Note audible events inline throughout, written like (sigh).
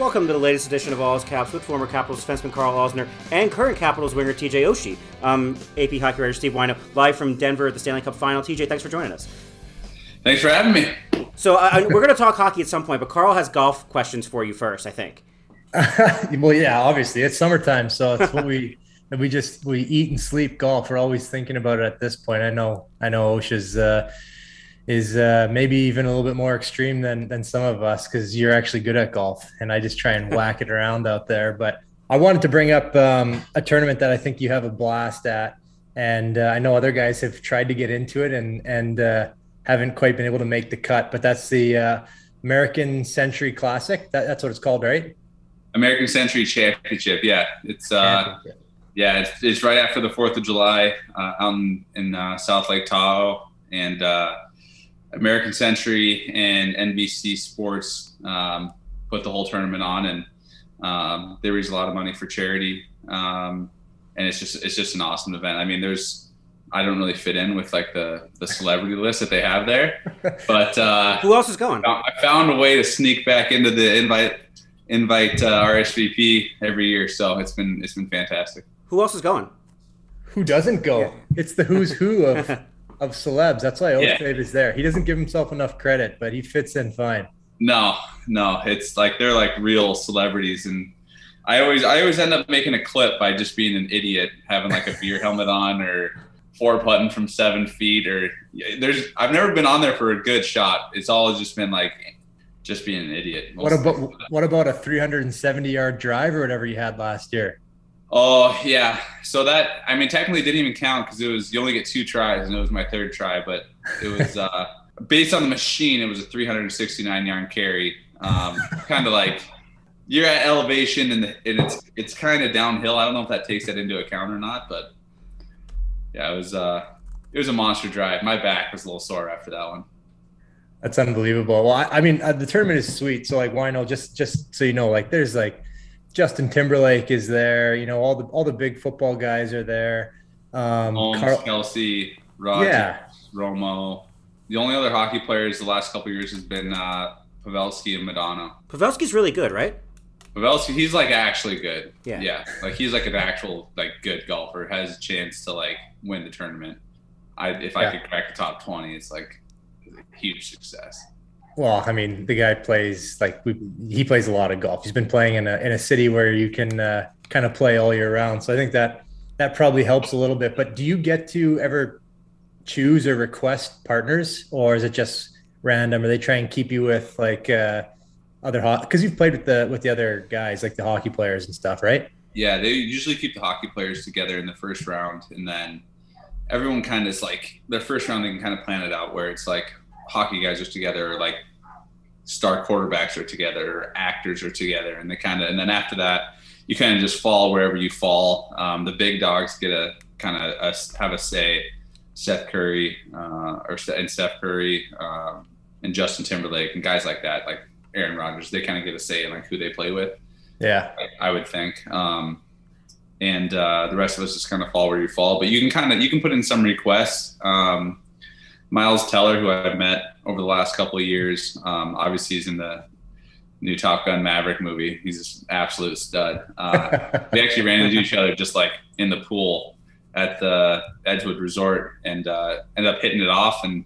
Welcome to the latest edition of All's Caps with former Capitals defenseman Karl Alzner and current Capitals winger TJ Oshie. Um, AP hockey writer Steve Whyno, live from Denver at the Stanley Cup Final. TJ, thanks for joining us. Thanks for having me. So I, I- we're going to talk hockey at some point, but Karl has golf questions for you first, I think. (laughs) well, yeah, obviously it's summertime, so it's what we (laughs) we just we eat and sleep golf. We're always thinking about it at this point. I know, I know, Oshie's uh, is uh, maybe even a little bit more extreme than than some of us because you're actually good at golf, and I just try and (laughs) whack it around out there. But I wanted to bring up um, a tournament that I think you have a blast at, and uh, I know other guys have tried to get into it and and uh, haven't quite been able to make the cut. But that's the uh, American Century Classic. That, that's what it's called, right? American Century Championship. Yeah, it's uh, yeah, it's, it's right after the Fourth of July uh, out in, in uh, South Lake Tahoe, and uh, American Century and NBC Sports um, put the whole tournament on, and um, they raise a lot of money for charity, um, and it's just it's just an awesome event. I mean, there's I don't really fit in with like the the celebrity list that they have there, (laughs) but uh, Who else is going? I found a way to sneak back into the invite invite uh, RSVP every year, so it's been it's been fantastic. Who else is going? Who doesn't go? It's the who's who of (laughs) of celebs. That's why Yeah. Oakley is there. He doesn't give himself enough credit, but he fits in fine. No, no, it's like they're like real celebrities, and I always I always end up making a clip by just being an idiot, having like a beer (laughs) helmet on or four putting from seven feet, or there's I've never been on there for a good shot. It's all just been like just being an idiot. What about what about a 370 yard drive or whatever you had last year? Oh yeah, so that I mean technically didn't even count because it was you only get two tries and it was my third try, but it was uh, (laughs) based on the machine. It was a 369 yard carry, um, kind of like you're at elevation and, the, and it's it's kind of downhill. I don't know if that takes that into account or not, but yeah, it was uh, it was a monster drive. My back was a little sore after that one. That's unbelievable. Well, I, I mean, uh, the tournament is sweet. So like, why not? Just just so you know, like, there's like Justin Timberlake is there. You know, all the all the big football guys are there. Um, Holmes, Carl- Kelce, Rodgers, Yeah. Romo. The only other hockey players the last couple years has been uh, Pavelski and Modano. Pavelski's really good, right? Pavelski, he's like actually good. Yeah. Yeah. Like he's like an actual like good golfer, has a chance to like win the tournament. I if I could crack the top twenty, it's like a huge success. Well, I mean, the guy plays like we, he plays a lot of golf. He's been playing in a in a city where you can uh, kind of play all year round. So I think that that probably helps a little bit. But do you get to ever choose or request partners, or is it just random? Or they try and keep you with like uh, other hot because you've played with the with the other guys, like the hockey players and stuff, right? Yeah, they usually keep the hockey players together in the first round, and then everyone kind of is like their first round. They can kind of plan it out where it's like hockey guys are together, or like star quarterbacks are together, or actors are together, and they kind of and then after that, you kind of just fall wherever you fall. Um, the big dogs get a kind of have a say. Seth Curry uh, or and Seth Curry um, and Justin Timberlake and guys like that, like Aaron Rodgers, they kind of get a say in like who they play with. Yeah. I, I would think. Um, and uh, the rest of us just kind of fall where you fall. But you can kind of you can put in some requests. Um, Miles Teller, who I've met over the last couple of years, um, obviously he's in the new Top Gun Maverick movie. He's an absolute stud. Uh, (laughs) we actually ran into each other just like in the pool at the Edgewood Resort and uh, ended up hitting it off and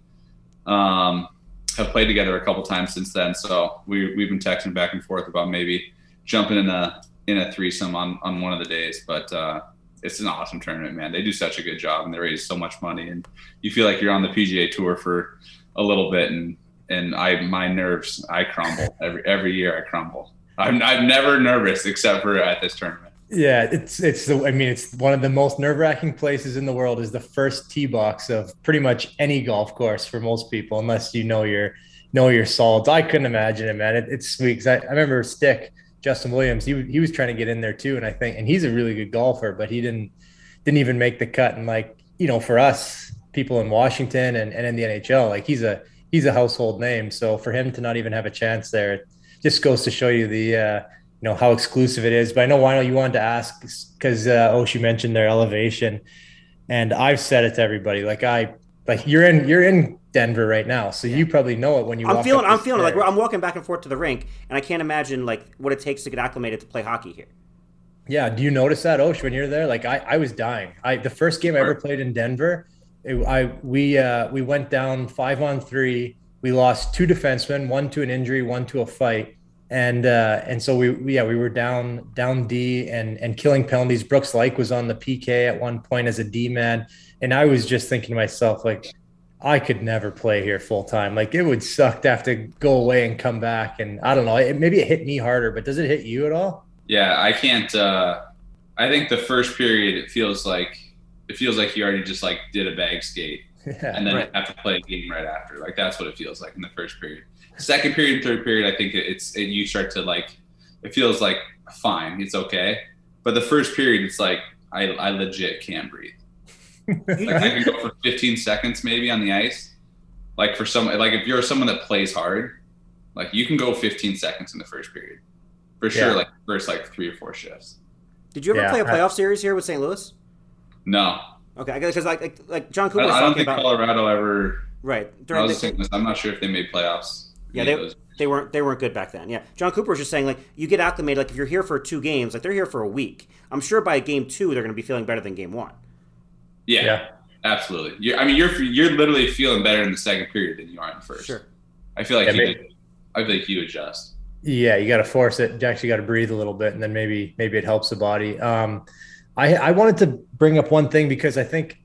um, have played together a couple times since then. So we, we've been texting back and forth about maybe jumping in a in a threesome on, on one of the days. But uh, it's an awesome tournament, man. They do such a good job and they raise so much money, and you feel like you're on the PGA Tour for a little bit, and and I my nerves I crumble every every year I crumble. I'm I'm never nervous except for at this tournament. Yeah, it's it's the I mean it's one of the most nerve wracking places in the world is the first tee box of pretty much any golf course for most people, unless you know your know your solids. I couldn't imagine it, man. It, it's sweet. I, I remember Stick Justin Williams. He he was trying to get in there too, and I think and he's a really good golfer, but he didn't didn't even make the cut. And like you know, for us people in Washington and, and in the NHL, like he's a he's a household name. So for him to not even have a chance there, it just goes to show you the uh, you know how exclusive it is. But I know Whyno, you wanted to ask because uh, Oshie mentioned their elevation, and I've said it to everybody. Like I like you're in you're in Denver right now, so you probably know it when you. I'm walk feeling I'm feeling it. like. I'm walking back and forth to the rink, and I can't imagine like what it takes to get acclimated to play hockey here. Yeah, do you notice that, Osh, when you're there? Like I, I was dying. I the first game I ever played in Denver, it, I we uh, we went down five on three. We lost two defensemen, one to an injury, one to a fight, and uh, and so we we- yeah we were down down D and and killing penalties. Brooks Laich was on the PK at one point as a D man, and I was just thinking to myself like. I could never play here full time. Like it would suck to have to go away and come back. And I don't know. It, maybe it hit me harder, but does it hit you at all? Yeah, I can't. Uh, I think the first period it feels like it feels like you already just like did a bag skate Yeah. and then Right. have to play a game right after. Like that's what it feels like in the first period. Second period, third period, I think it's it, you start to like. It feels like fine, it's okay. But the first period, it's like I I legit can't breathe. (laughs) Like I can go for 15 seconds maybe on the ice. Like for some, like if you're someone that plays hard, like you can go 15 seconds in the first period, for sure. Yeah. Like first like three or four shifts. Did you ever Yeah, play a playoff series here with St. Louis? No, Okay, I guess because like, like like Jon I, Cooper was I don't think about Colorado ever. right I during was the, thinking this, I'm not sure if they made playoffs. Yeah, they, they weren't they weren't good back then. Yeah, Jon Cooper was just saying like you get acclimated. Like if you're here for two games, like they're here for a week. I'm sure by game two they're going to be feeling better than game one. Yeah, Yeah. absolutely. You're, I mean, you're you're literally feeling better in the second period than you are in the first. Sure. I feel like Yeah, you. maybe- I feel like you adjust. Yeah, you got to force it. You actually got to breathe a little bit, and then maybe maybe it helps the body. Um, I I wanted to bring up one thing because I think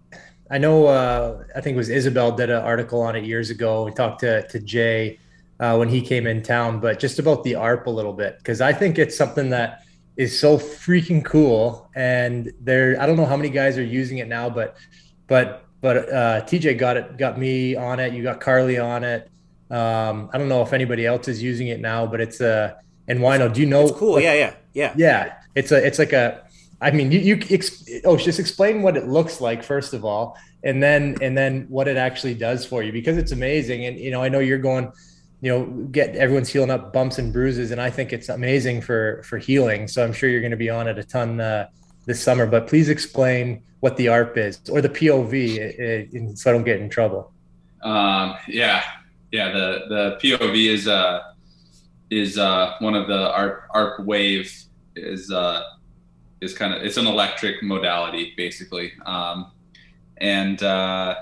I know uh, I think it was Isabel did an article on it years ago. We talked to to Jay uh, when he came in town, but just about the ARP a little bit because I think it's something that is so freaking cool. And there, I don't know how many guys are using it now, but but but uh, TJ got it, got me on it. You got Carly on it. Um, I don't know if anybody else is using it now, but it's uh and Whyno, do you know? It's cool. what- Yeah, yeah, yeah. yeah. It's a it's like a. I mean, you you ex, oh just explain what it looks like first of all, and then and then what it actually does for you because it's amazing. And you know, I know you're going, you know, get everyone's healing up bumps and bruises, and I think it's amazing for for healing. So I'm sure you're going to be on it a ton uh, this summer. But please explain what the ARP is or the POV, uh, uh, so I don't get in trouble. Um, yeah, yeah. The the POV is uh is uh one of the ARP ARP wave is uh is kind of it's an electric modality basically, um, and uh,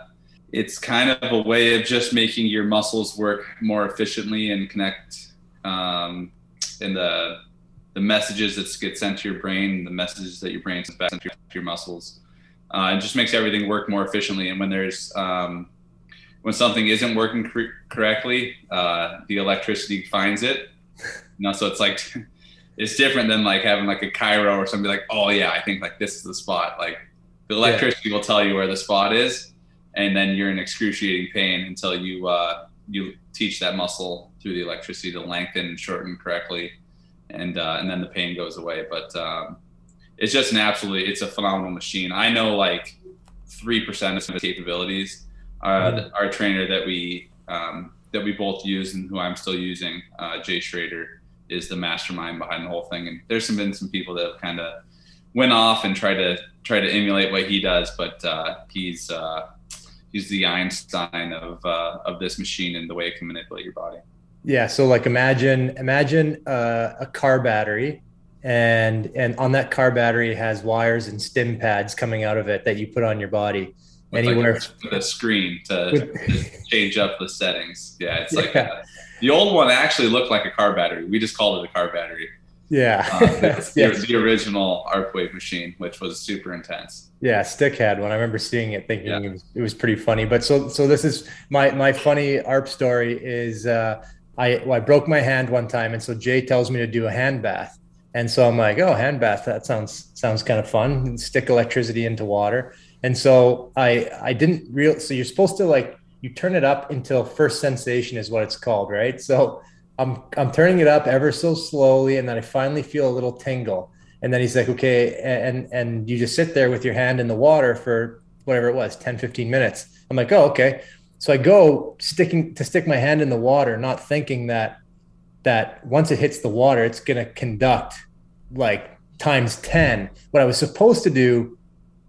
it's kind of a way of just making your muscles work more efficiently and connect um, in the the messages that get sent to your brain, the messages that your brain sends back to your muscles. Uh, it just makes everything work more efficiently. And when there's um, when something isn't working cor- correctly, uh, the electricity finds it. (laughs) You know, so it's like it's different than like having like a chiro or something like, oh yeah, I think like this is the spot. Like the electricity will tell you where the spot is, and then you're in excruciating pain until you uh, you teach that muscle through the electricity to lengthen and shorten correctly, and uh, and then the pain goes away. But um, it's just an absolutely it's a phenomenal machine. I know like three percent of its capabilities. Uh, Our trainer that we um, that we both use and who I'm still using, uh, Jay Schroeder, is the mastermind behind the whole thing. And there's some been some people that have kind of went off and try to try to emulate what he does, but uh, he's uh, he's the Einstein of uh, of this machine and the way it can manipulate your body. Yeah. So like imagine imagine uh, a car battery and and on that car battery has wires and stim pads coming out of it that you put on your body With anywhere. like a, with a screen to, to change up the settings. Yeah, it's (laughs) like a, the old one actually looked like a car battery. We just called it a car battery. Yeah. Uh, the, (laughs) the original ARP wave machine, which was super intense. Yeah, Stick had one. I remember seeing it, thinking Yeah. it was it was pretty funny. But so so this is my my funny ARP story is uh, I well, I broke my hand one time, and so Jay tells me to do a hand bath, and so I'm like, oh, hand bath, that sounds sounds kind of fun. And stick electricity into water, and so I I didn't real. So you're supposed to like you turn it up until first sensation is what it's called, right? So I'm I'm turning it up ever so slowly, and then I finally feel a little tingle. And then he's like, okay, and and you just sit there with your hand in the water for whatever it was, 10, 15 minutes. I'm like, oh, okay. So I go sticking to stick my hand in the water, not thinking that that once it hits the water, it's gonna conduct like times 10. What I was supposed to do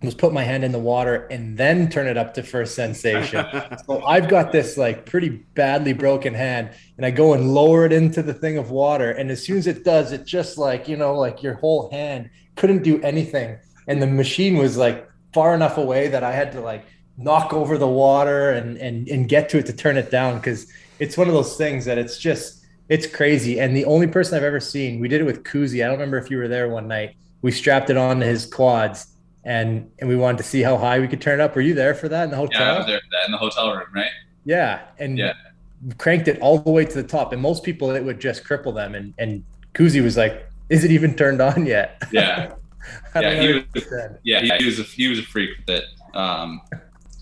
was put my hand in the water and then turn it up to first sensation. (laughs) so I've got this like pretty badly broken hand and I go and lower it into the thing of water. And as soon as it does, it just like, you know, like your whole hand couldn't do anything. And the machine was like far enough away that I had to like knock over the water and and, and get to it to turn it down because it's one of those things that it's just it's crazy. And the only person I've ever seen, we did it with Kuzi. I don't remember if you were there one night. We strapped it on to his quads and and we wanted to see how high we could turn it up. Were you there for that in the hotel? Yeah, I was there for that in the hotel room, right? Yeah, and Yeah. cranked it all the way to the top. And most people, it would just cripple them. And and Kuzi was like, "Is it even turned on yet?" (laughs) Yeah, (laughs) Yeah, he was- yeah. He, was a he was a freak with it. Um,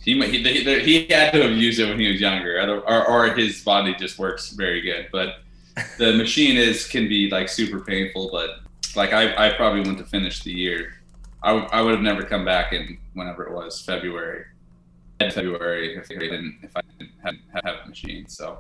he, he he he had to have used it when he was younger, or or his body just works very good. But (laughs) the machine is can be like super painful. But like I I probably wouldn't have finished the year. I, w- I would have never come back in whenever it was February. February if I didn't if I didn't have, have a machine. So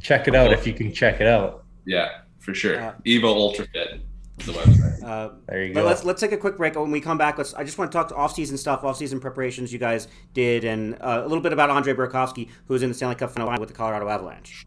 Check it out if you can check it out. yeah, for sure. Uh, Evo Ultra Fit is the website. Uh, There you But go. let's let's take a quick break. When we come back, let's. I just want to talk to off-season stuff, off-season preparations you guys did, and uh, a little bit about Andre Burakovsky, who was in the Stanley Cup final with the Colorado Avalanche.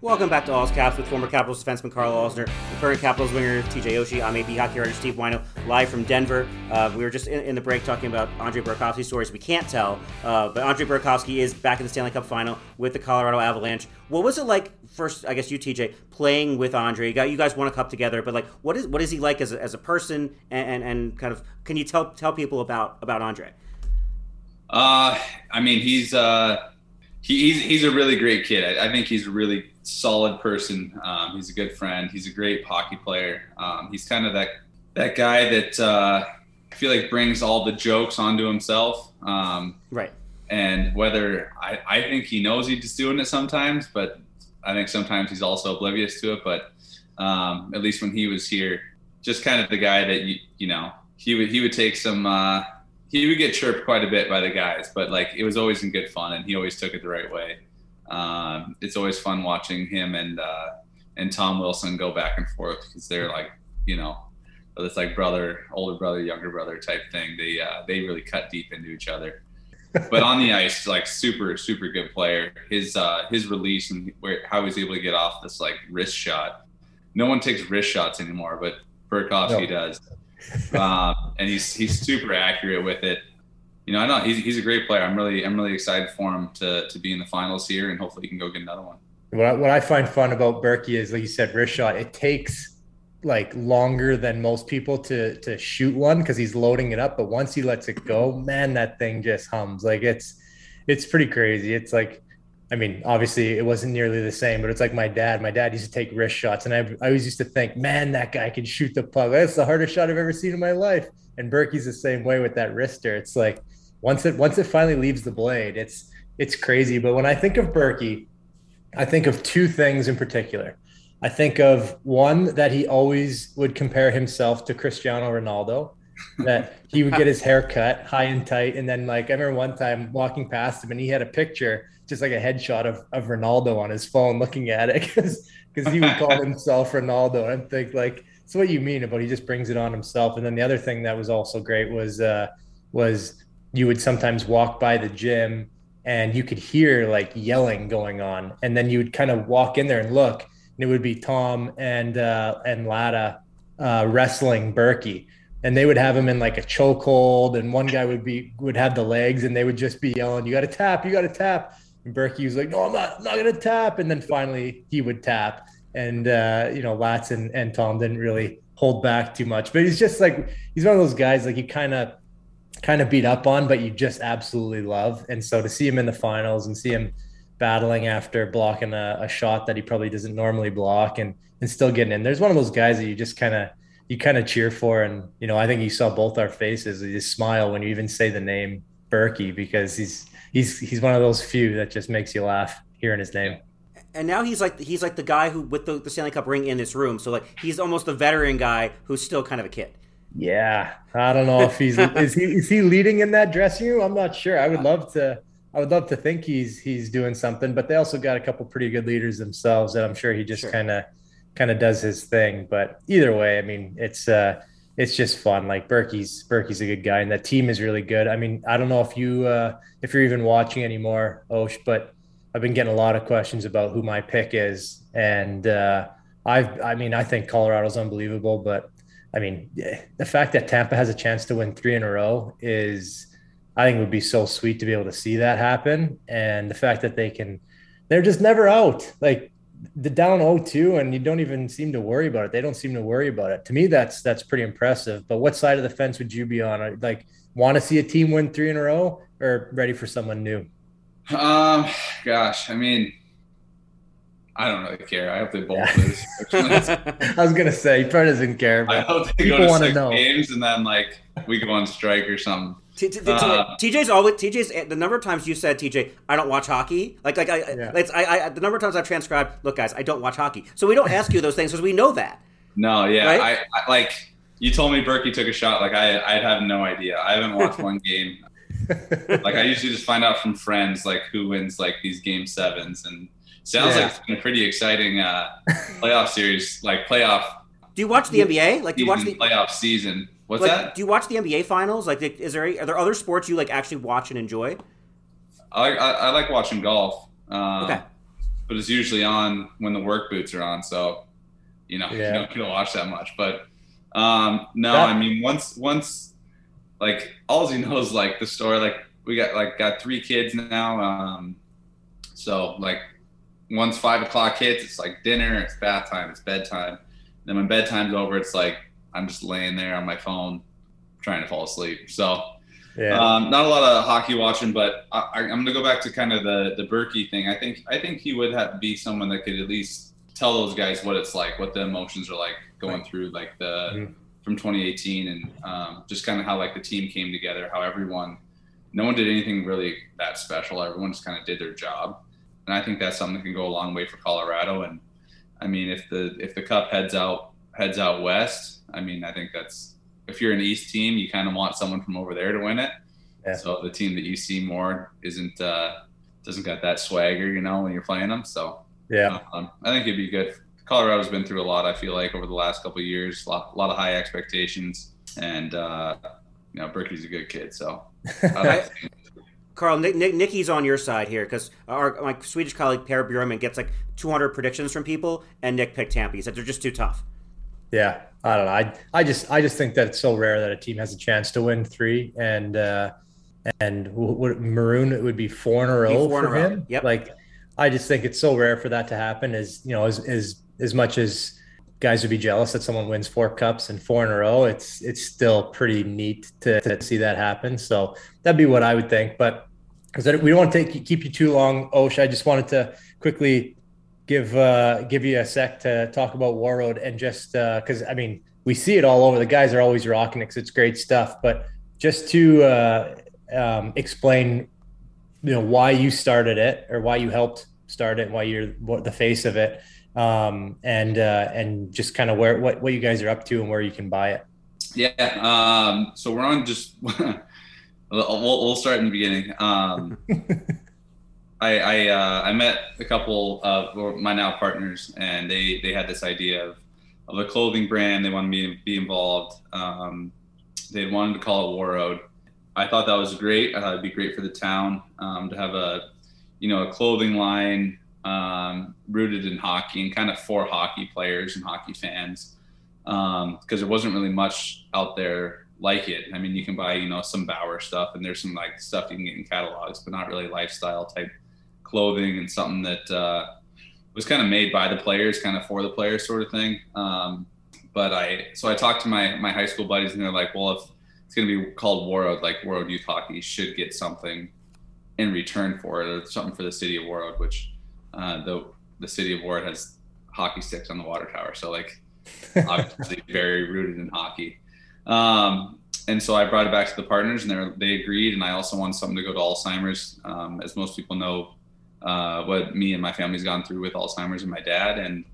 Welcome back to All's Caps with former Capitals defenseman Karl Alzner, current Capitals winger TJ Oshie. I'm AP hockey writer Steve Whyno, live from Denver. Uh, we were just in, in the break talking about Andre Burakovsky stories we can't tell, uh, but Andre Burakovsky is back in the Stanley Cup final with the Colorado Avalanche. What was it like, first, I guess you, TJ, playing with Andre? You, got, you guys won a cup together, but like, what is what is he like as a, as a person, and, and, and kind of, can you tell tell people about about Andre? Uh, I mean, he's uh, he, he's he's a really great kid. I, I think he's really solid person. Um, he's a good friend. He's a great hockey player. Um, he's kind of that that guy that uh, I feel like brings all the jokes onto himself. Um, Right. and whether I, I think he knows he's just doing it sometimes, but I think sometimes he's also oblivious to it. But um, at least when he was here, just kind of the guy that you you know he would he would take some uh, he would get chirped quite a bit by the guys, but like it was always in good fun, and he always took it the right way. Um, it's always fun watching him and uh, and Tom Wilson go back and forth because they're like you know it's like brother, older brother, younger brother type thing. They uh, they really cut deep into each other. (laughs) but on the ice, like super super good player. His uh, his release and where how he's able to get off this like wrist shot. No one takes wrist shots anymore, but Burakovsky No. does, um, and he's he's super accurate with it. You know, I know he's, he's a great player. I'm really I'm really excited for him to to be in the finals here, and hopefully he can go get another one. What I, what I find fun about Berkey is, like you said, wrist shot. It takes like longer than most people to to shoot one because he's loading it up. But once he lets it go, man, that thing just hums. Like it's it's pretty crazy. It's like I mean, obviously it wasn't nearly the same, but it's like my dad. My dad used to take wrist shots, and I, I always used to think, man, that guy can shoot the puck. That's the hardest shot I've ever seen in my life. And Berkey's the same way with that wrister. It's like once it once it finally leaves the blade, it's it's crazy. But when I think of Berkey, I think of two things in particular. I think of one that he always would compare himself to Cristiano Ronaldo that he would get his hair cut high and tight. And then like I remember one time walking past him and he had a picture, just like a headshot of, of Ronaldo on his phone looking at it (laughs) because he would call himself Ronaldo. And think like it's what you mean about he just brings it on himself. And then the other thing that was also great was uh was you would sometimes walk by the gym and you could hear like yelling going on. And then you would kind of walk in there and look, and it would be Tom and uh and Lada uh wrestling Berkey and they would have him in like a chokehold, and one guy would be would have the legs, and they would just be yelling, "You got to tap! You got to tap!" And Berkey was like, "No, I'm not, I'm not gonna tap." And then finally he would tap, and uh, you know, Lats and, and Tom didn't really hold back too much, but he's just like he's one of those guys like you kind of kind of beat up on, but you just absolutely love. And so to see him in the finals and see him battling after blocking a, a shot that he probably doesn't normally block and and still getting in, there's one of those guys that you just kind of you kind of cheer for. And, you know, I think you saw both our faces. You just smile when you even say the name Berkey because he's, he's, he's one of those few that just makes you laugh hearing his name. And now he's like he's like the guy who with the, the Stanley Cup ring in this room. So like he's almost the veteran guy who's still kind of a kid. Yeah, I don't know if he's is he is he leading in that dressing room? I'm not sure. I would love to. I would love to think he's he's doing something, but they also got a couple pretty good leaders themselves that I'm sure he just kind of kind of does his thing. But either way, I mean, it's uh, it's just fun. Like Berkey's Berkey's a good guy, and that team is really good. I mean, I don't know if you uh, if you're even watching anymore, Osh, but I've been getting a lot of questions about who my pick is, and uh, I've I mean, I think Colorado's unbelievable, but I mean, the fact that Tampa has a chance to win three in a row is. I think would be so sweet to be able to see that happen. And the fact that they can, they're just never out. Like the down 0-2 and you don't even seem to worry about it. They don't seem to worry about it. To me, that's that's pretty impressive. But what side of the fence would you be on? Like, want to see a team win three in a row, or ready for someone new? Um, gosh, I mean, I don't really care. I hope they both lose. (laughs) I was gonna say, he probably doesn't care. I hope they go to six know. games and then like we go on strike or something. T- t- t- uh, TJ's always TJ's the number of times you said TJ I don't watch hockey like like I, yeah. it's, I, I the number of times I've transcribed look guys I don't watch hockey so we don't ask you those things because we know that no yeah right? I, I, like you told me Berkey took a shot like I I have no idea I haven't watched one game (laughs) like I usually just find out from friends like who wins like these game sevens and sounds yeah. like it's been a pretty exciting uh, playoff series like playoff do you watch the NBA like do you watch the playoff season What's like, that? Do you watch the NBA finals? Like, is there are there other sports you like actually watch and enjoy? I I, I like watching golf. Um, okay. But it's usually on when the work boots are on, so you know yeah. you don't get to watch that much. But um, no, that, I mean once once like all he knows like the story. Like we got like got three kids now, um, so like once five o'clock hits, it's like dinner, it's bath time, it's bedtime. Then when bedtime's over, it's like I'm just laying there on my phone trying to fall asleep. So yeah. Um, not a lot of hockey watching, but I, am going to go back to kind of the the Berkey thing. I think I think he would have be someone that could at least tell those guys what it's like, what the emotions are like going through like the mm-hmm. from 2018, and um, just kind of how like the team came together, how everyone, no one did anything really that special. Everyone just kind of did their job, and I think that's something that can go a long way for Colorado. And I mean, if the if the cup heads out heads out west, I mean, I think that's if you're an East team, you kind of want someone from over there to win it. Yeah. So the team that you see more isn't uh, doesn't got that swagger, you know, when you're playing them. So yeah, um, I think it'd be good. Colorado's been through a lot. I feel like over the last couple of years, a lot, a lot of high expectations, and uh, you know, Berkey's a good kid. So. (laughs) Karl, Nick, Nick, Nicky's on your side here because our my Swedish colleague Per Bjurman gets like 200 predictions from people, and Nick picked Tampa. He said they're just too tough. Yeah, I don't know. I I just I just think that it's so rare that a team has a chance to win three, and uh, and what Maroon it would be four in a row for him. Yep. Like I just think it's so rare for that to happen. As you know, as as as much as guys would be jealous that someone wins four cups and four in a row, it's it's still pretty neat to, to see that happen. So that'd be what I would think. But because we don't want to take, keep you too long, Osh. I just wanted to quickly give uh, give you a sec to talk about Warroad and just because uh, I mean we see it all over. The guys are always rocking it it's great stuff. But just to uh, um, explain, you know, why you started it or why you helped start it, why you're the face of it, um, and uh, and just kind of where what what you guys are up to and where you can buy it. Yeah. Um, so we're on just. (laughs) we'll, we'll start in the beginning. Um, (laughs) I I, uh, I met a couple of my now partners, and they they had this idea of of a clothing brand. They wanted me to be involved. Um, they wanted to call it Warroad. I thought that was great. I thought it'd be great for the town um, to have a you know a clothing line um, rooted in hockey and kind of for hockey players and hockey fans because um, there wasn't really much out there like it. I mean, you can buy, you know, some Bauer stuff and there's some like stuff you can get in catalogs, but not really lifestyle type clothing and something that uh, was kind of made by the players, kind of for the players sort of thing. Um, but I, so I talked to my, my high school buddies and they're like, well, if it's going to be called Warroad, like Warroad Youth Hockey should get something in return for it or something for the city of Warroad, which uh, the, the city of Warroad has hockey sticks on the water tower. So like (laughs) obviously very rooted in hockey. Um, and so I brought it back to the partners, and they agreed. And I also wanted something to go to Alzheimer's, um, as most people know uh, what me and my family's gone through with Alzheimer's and my dad. And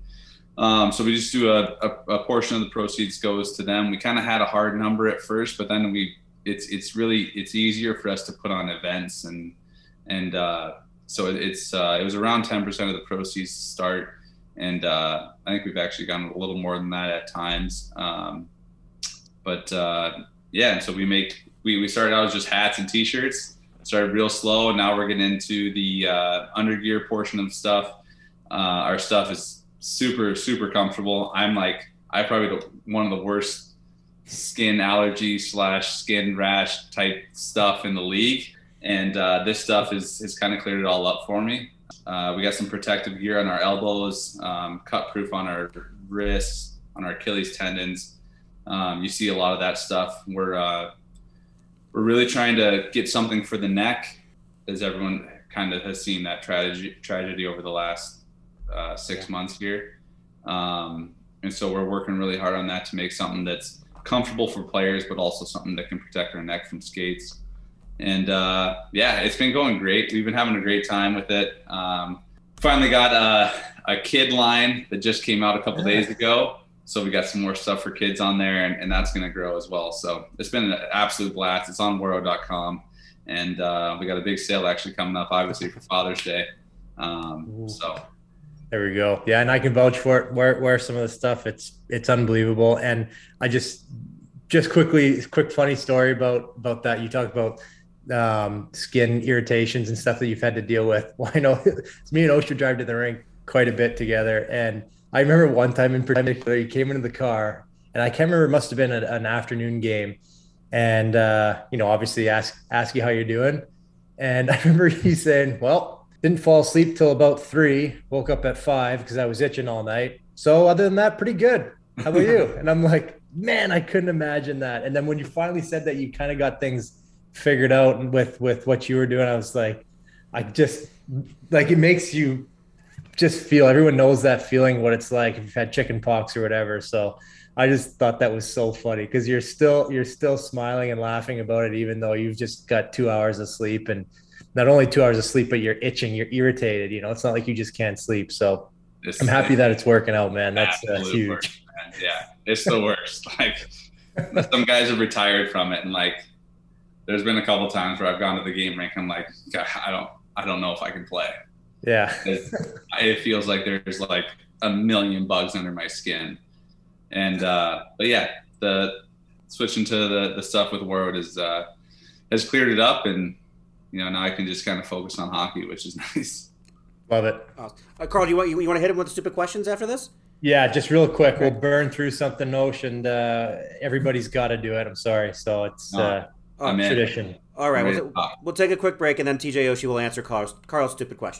um, so we just do a, a, a, portion of the proceeds goes to them. We kind of had a hard number at first, but then we it's it's really it's easier for us to put on events and and uh, so it's uh, it was around 10% of the proceeds to start and uh, I think we've actually gotten a little more than that at times. Um, but uh, yeah, so we make we, we started out as just hats and t-shirts. Started real slow, and now we're getting into the uh, undergear portion of stuff. Uh, our stuff is super super comfortable. I'm like I probably one of the worst skin allergy slash skin rash type stuff in the league, and uh, this stuff is has kind of cleared it all up for me. Uh, we got some protective gear on our elbows, um, cut proof on our wrists, on our Achilles tendons um, you see a lot of that stuff. We're uh, we're really trying to get something for the neck, as everyone kind of has seen that tragedy tragedy over the last uh, six yeah. months here. Um, and so we're working really hard on that to make something that's comfortable for players, but also something that can protect our neck from skates. And uh, yeah, it's been going great. We've been having a great time with it. Um, finally got a, a, kid line that just came out a couple days ago so we got some more stuff for kids on there and, and that's going to grow as well. So it's been an absolute blast. It's on warroad.com and uh, we got a big sale actually coming up obviously for father's day. Um, so. There we go. Yeah and i can vouch for it wear, wear some of the stuff. It's it's unbelievable. And i just just quickly quick funny story about about that. You talked about um, skin irritations and stuff that you've had to deal with. (laughs) Well i know it's (laughs) me and Oshie drive to the rink quite a bit together and I remember one time in particular, he came into the car, and I can't remember. It must have been a, an afternoon game, and uh, you know, obviously ask ask you how you're doing, and (laughs) I remember he saying, "Well, didn't fall asleep till about three. Woke up at five because I was itching all night. So other than that, pretty good. How about you?" (laughs) And I'm like, "Man, I couldn't imagine that." And then when you finally said that you kind of got things figured out with with what you were doing, I was like, I just like it makes you just feel everyone knows that feeling what it's like if you've had chicken pox or whatever. So i just thought that was so funny because you're still you're still smiling and laughing about it even though you've just got two hours of sleep. And not only two hours of sleep but you're itching you're irritated you know it's not like you just can't sleep. So it's, i'm happy that it's working out man. That's uh, huge. worst, yeah it's the worst. (laughs) Like some guys have retired from it and like there's been a couple times where i've gone to the game rink and i'm like i don't i don't know if i can play yeah. it, it, feels like there's like a million bugs under my skin. And uh, but yeah, the switching to the, the stuff with Warroad is uh, has cleared it up and you know now I can just kind of focus on hockey, which is (laughs) nice. Love it. Uh, Karl, do you want you, you want to hit him with the stupid questions after this? Yeah, just real quick. Okay. We'll burn through something Ocean. Uh, everybody's got to do it. I'm sorry. So it's uh, oh, tradition. All right, we'll, we'll, take a quick break and then TJ Oshie will answer Karl's, Karl's stupid question.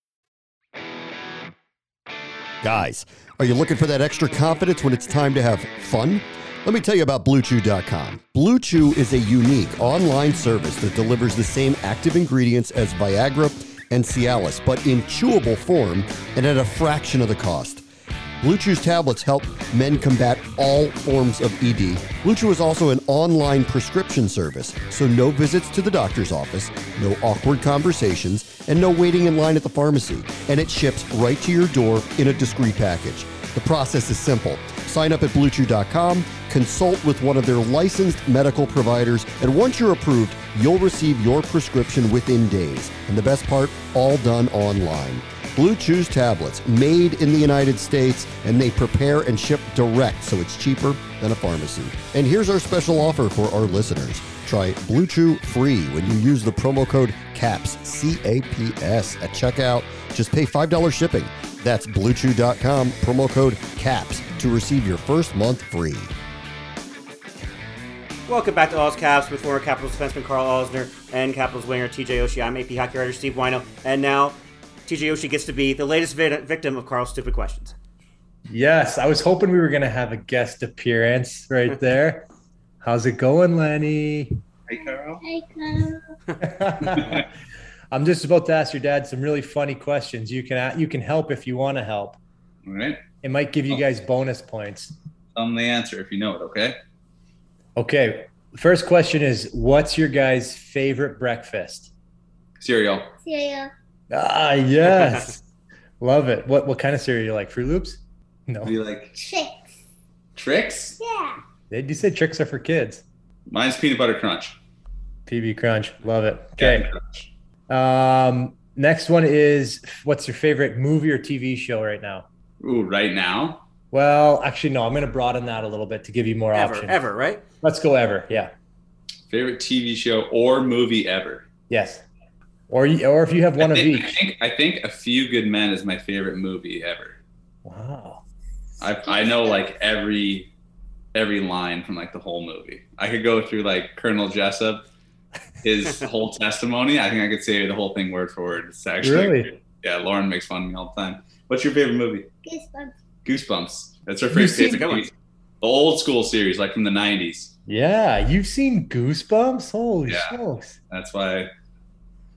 Guys, are you looking for that extra confidence when it's time to have fun? Let me tell you about BlueChew.com. BlueChew is a unique online service that delivers the same active ingredients as Viagra and Cialis, but in chewable form and at a fraction of the cost. Blue Chew's tablets help men combat all forms of ED. Blue Chew is also an online prescription service, so no visits to the doctor's office, no awkward conversations, and no waiting in line at the pharmacy. And it ships right to your door in a discreet package. The process is simple. Sign up at bluechew.com, consult with one of their licensed medical providers, and once you're approved, you'll receive your prescription within days. And the best part, all done online. Blue Chew's tablets, made in the United States, and they prepare and ship direct, so it's cheaper than a pharmacy. And here's our special offer for our listeners. Try Blue Chew free when you use the promo code CAPS, C A P S, at checkout. Just pay $5 shipping. That's bluechew.com, promo code CAPS to receive your first month free. Welcome back to All's Caps with former Capitals defenseman Karl Alzner and Capitals winger TJ Oshie. I'm AP hockey writer Steve Whyno, and now TJ Oshie gets to be the latest vi- victim of Karl's stupid questions. Yes, I was hoping we were going to have a guest appearance right there. (laughs) How's it going, Lenny? Hey, Karl. Hey, Karl. (laughs) I'm just about to ask your dad some really funny questions. You can you can help if you want to help. All right. It might give you oh. guys bonus points. Tell them the answer if you know it, okay? Okay. First question is what's your guys' favorite breakfast? Cereal. Cereal. Ah, yes. Love it. What what kind of cereal you like? Froot Loops? No. Do you like Trix. Trix? Yeah. Did you say Trix are for kids? Mine's peanut butter crunch. PB Crunch. Love it. Okay. Crunch. Um, next one is what's your favorite movie or TV show right now? Ooh, right now? Well, actually, no. I'm going to broaden that a little bit to give you more Ever, options. ever, right? Let's go ever. Yeah. Favorite TV show or movie ever? Yes. Or you, or if you have one I of think, I each. think I think A Few Good Men is my favorite movie ever. Wow. I I know like every every line from like the whole movie. I could go through like Colonel Jessup, his (laughs) whole testimony. I think I could say the whole thing word for word. It's actually Really? yeah. Lauren makes fun of me all the time. What's your favorite movie? Goosebumps. Goosebumps. That's her You've favorite. seen- favorite movie. The old school series, like from the '90s. Yeah, you've seen Goosebumps. Holy Yeah. smokes! That's why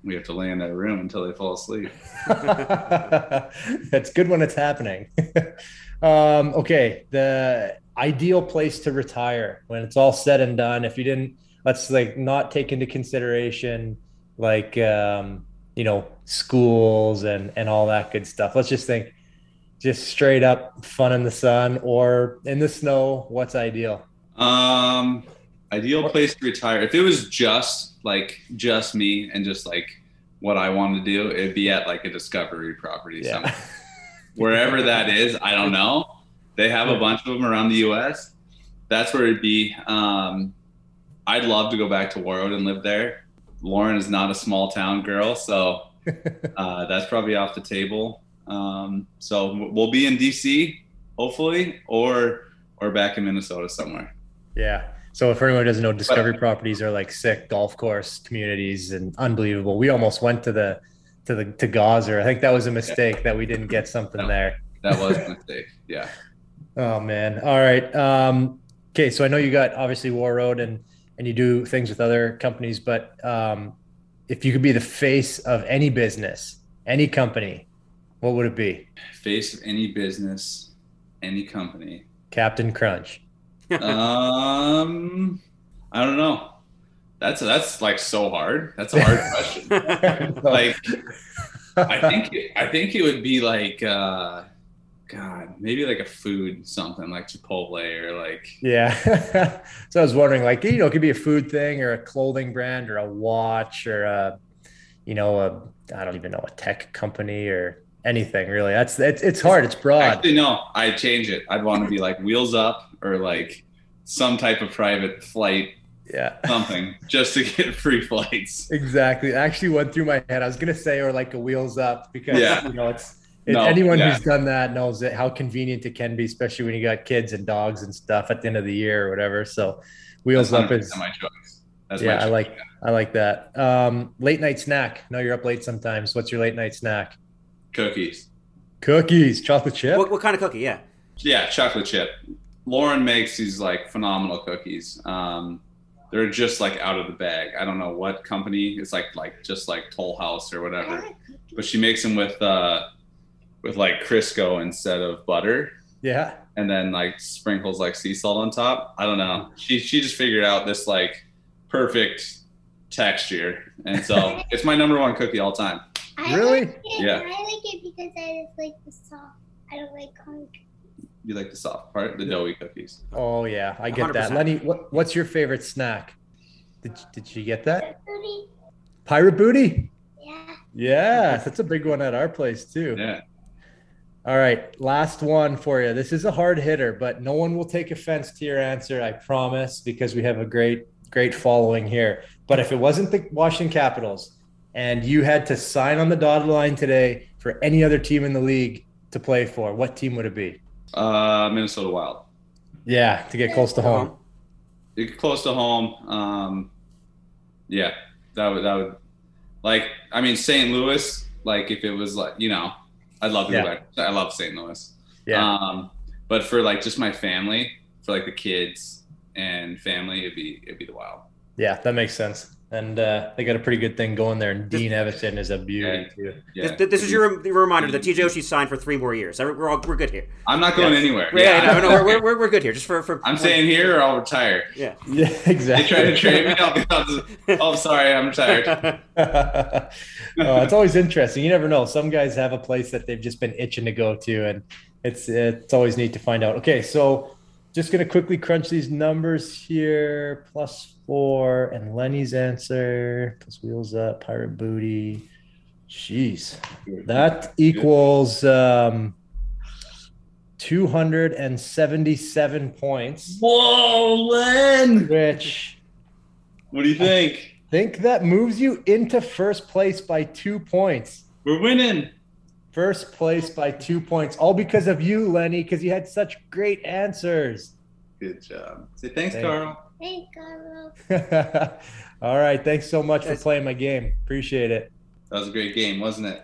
we have to lay in that room until they fall asleep. (laughs) (laughs) That's good when it's happening. (laughs) um, okay, the ideal place to retire when it's all said and done. If you didn't, let's like not take into consideration like um, you know schools and and all that good stuff. Let's just think, just straight up fun in the sun or in the snow. What's ideal? Um, ideal place to retire. If it was just like just me and just like what I wanted to do, it'd be at like a discovery property Yeah. somewhere. Wherever that is, I don't know. They have a bunch of them around the U.S. That's where it'd be. Um, I'd love to go back to Warroad and live there. Lauren is not a small town girl, so (laughs) uh, that's probably off the table. Um, so we'll be in DC, hopefully, or or back in Minnesota somewhere. Yeah. So if anyone doesn't know, Discovery Properties are like sick golf course communities and unbelievable. We almost went to the to the to Gozzer. I think that was a mistake that we didn't get something there. That was a (laughs) mistake. Yeah. Oh man. All right. Um, okay. So I know you got obviously Warroad and and you do things with other companies, but um, if you could be the face of any business, any company, what would it be? Face of any business, any company. Captain Crunch. Um, I don't know. That's that's like so hard. That's a hard question. (laughs) like, I think it, I think it would be like, uh, God, maybe like a food something like Chipotle or like Yeah. (laughs) so I was wondering, like, you know, it could be a food thing or a clothing brand or a watch or a, you know, a, I don't even know, a tech company or anything really. That's it's it's hard. It's broad. Actually, no, I'd change it. I'd want to be like wheels up or like some type of private flight, Yeah. (laughs) something, just to get free flights. Exactly. It actually went through my head. I was gonna say or like a wheels up because Yeah. you know it's it- No, anyone yeah. who's done that knows that how convenient it can be, especially when you got kids and dogs and stuff at the end of the year or whatever. So wheels up is my choice. That's my yeah, I choice. like I like that. Um, late night snack. No, you're up late sometimes. What's your late night snack? cookies. Cookies, chocolate chip. What, what kind of cookie? Yeah. Yeah, chocolate chip. Lauren makes these like phenomenal cookies. Um, they're just like out of the bag. I don't know what company. It's like like just like Toll House or whatever. But she makes them with uh, with like Crisco instead of butter, Yeah. and then like sprinkles like sea salt on top. I don't know. She she just figured out this like perfect texture, and so (laughs) it's my number one cookie all time. I Really? Like it, Yeah. I like it because I just like the salt. I don't like hard. You like the soft part, the doughy cookies. Oh yeah, I get that. 100%. Lenny, what, what's your favorite snack? Did did you get that? Booty. Pirate booty. Yeah. Yeah, that's a big one at our place too. Yeah. All right, last one for you. This is a hard hitter, but no one will take offense to your answer, I promise, because we have a great, great following here. But if it wasn't the Washington Capitals and you had to sign on the dotted line today for any other team in the league to play for, what team would it be? Uh, Minnesota Wild. Yeah, to get close to home. You get close to home. Um, yeah, that would that would like. I mean, St. Louis. Like, if it was like you know, I'd love to Yeah. go back. I love St. Louis. Yeah. Um, but for like just my family, for like the kids and family, it'd be it'd be the Wild. Yeah, that makes sense. And uh, they got a pretty good thing going there. And Dean Evason is a beauty too. Yeah. This, this is your reminder that TJ Oshie signed for three more years. We're all, we're good here. I'm not going Yes. anywhere. Yeah, no, no, we're, we're, we're good here. Just for, for I'm staying here or I'll retire. (laughs) Yeah. (laughs) Yeah, They exactly. try to trade me. I'll be, I'll just, oh, sorry, I'm retired. uh, (laughs) it's always interesting. You never know. Some guys have a place that they've just been itching to go to, and it's it's always neat to find out. Okay, so just gonna quickly crunch these numbers here. Plus four, and Lenny's answer plus wheels up, pirate booty. Jeez, that equals um, two hundred and seventy-seven points. Whoa, Len! Which What do you think? think that moves you into first place by two points. We're winning. First place by two points, all because of you, Lenny, because you had such great answers. Good job. Say thanks, Thank- Karl. Thanks, Karl. (laughs) all right. Thanks so much for playing my game. Appreciate it. That was a great game, wasn't it?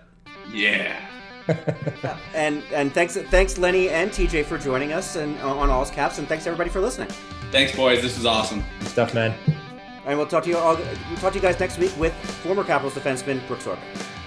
Yeah. (laughs) and and thanks thanks Lenny and TJ for joining us and uh, on All's Caps, and thanks everybody for listening. Thanks, boys. This was awesome. Good stuff, man. And we'll talk to you all. We'll talk to you guys next week with former Capitals defenseman Brooks Orpik.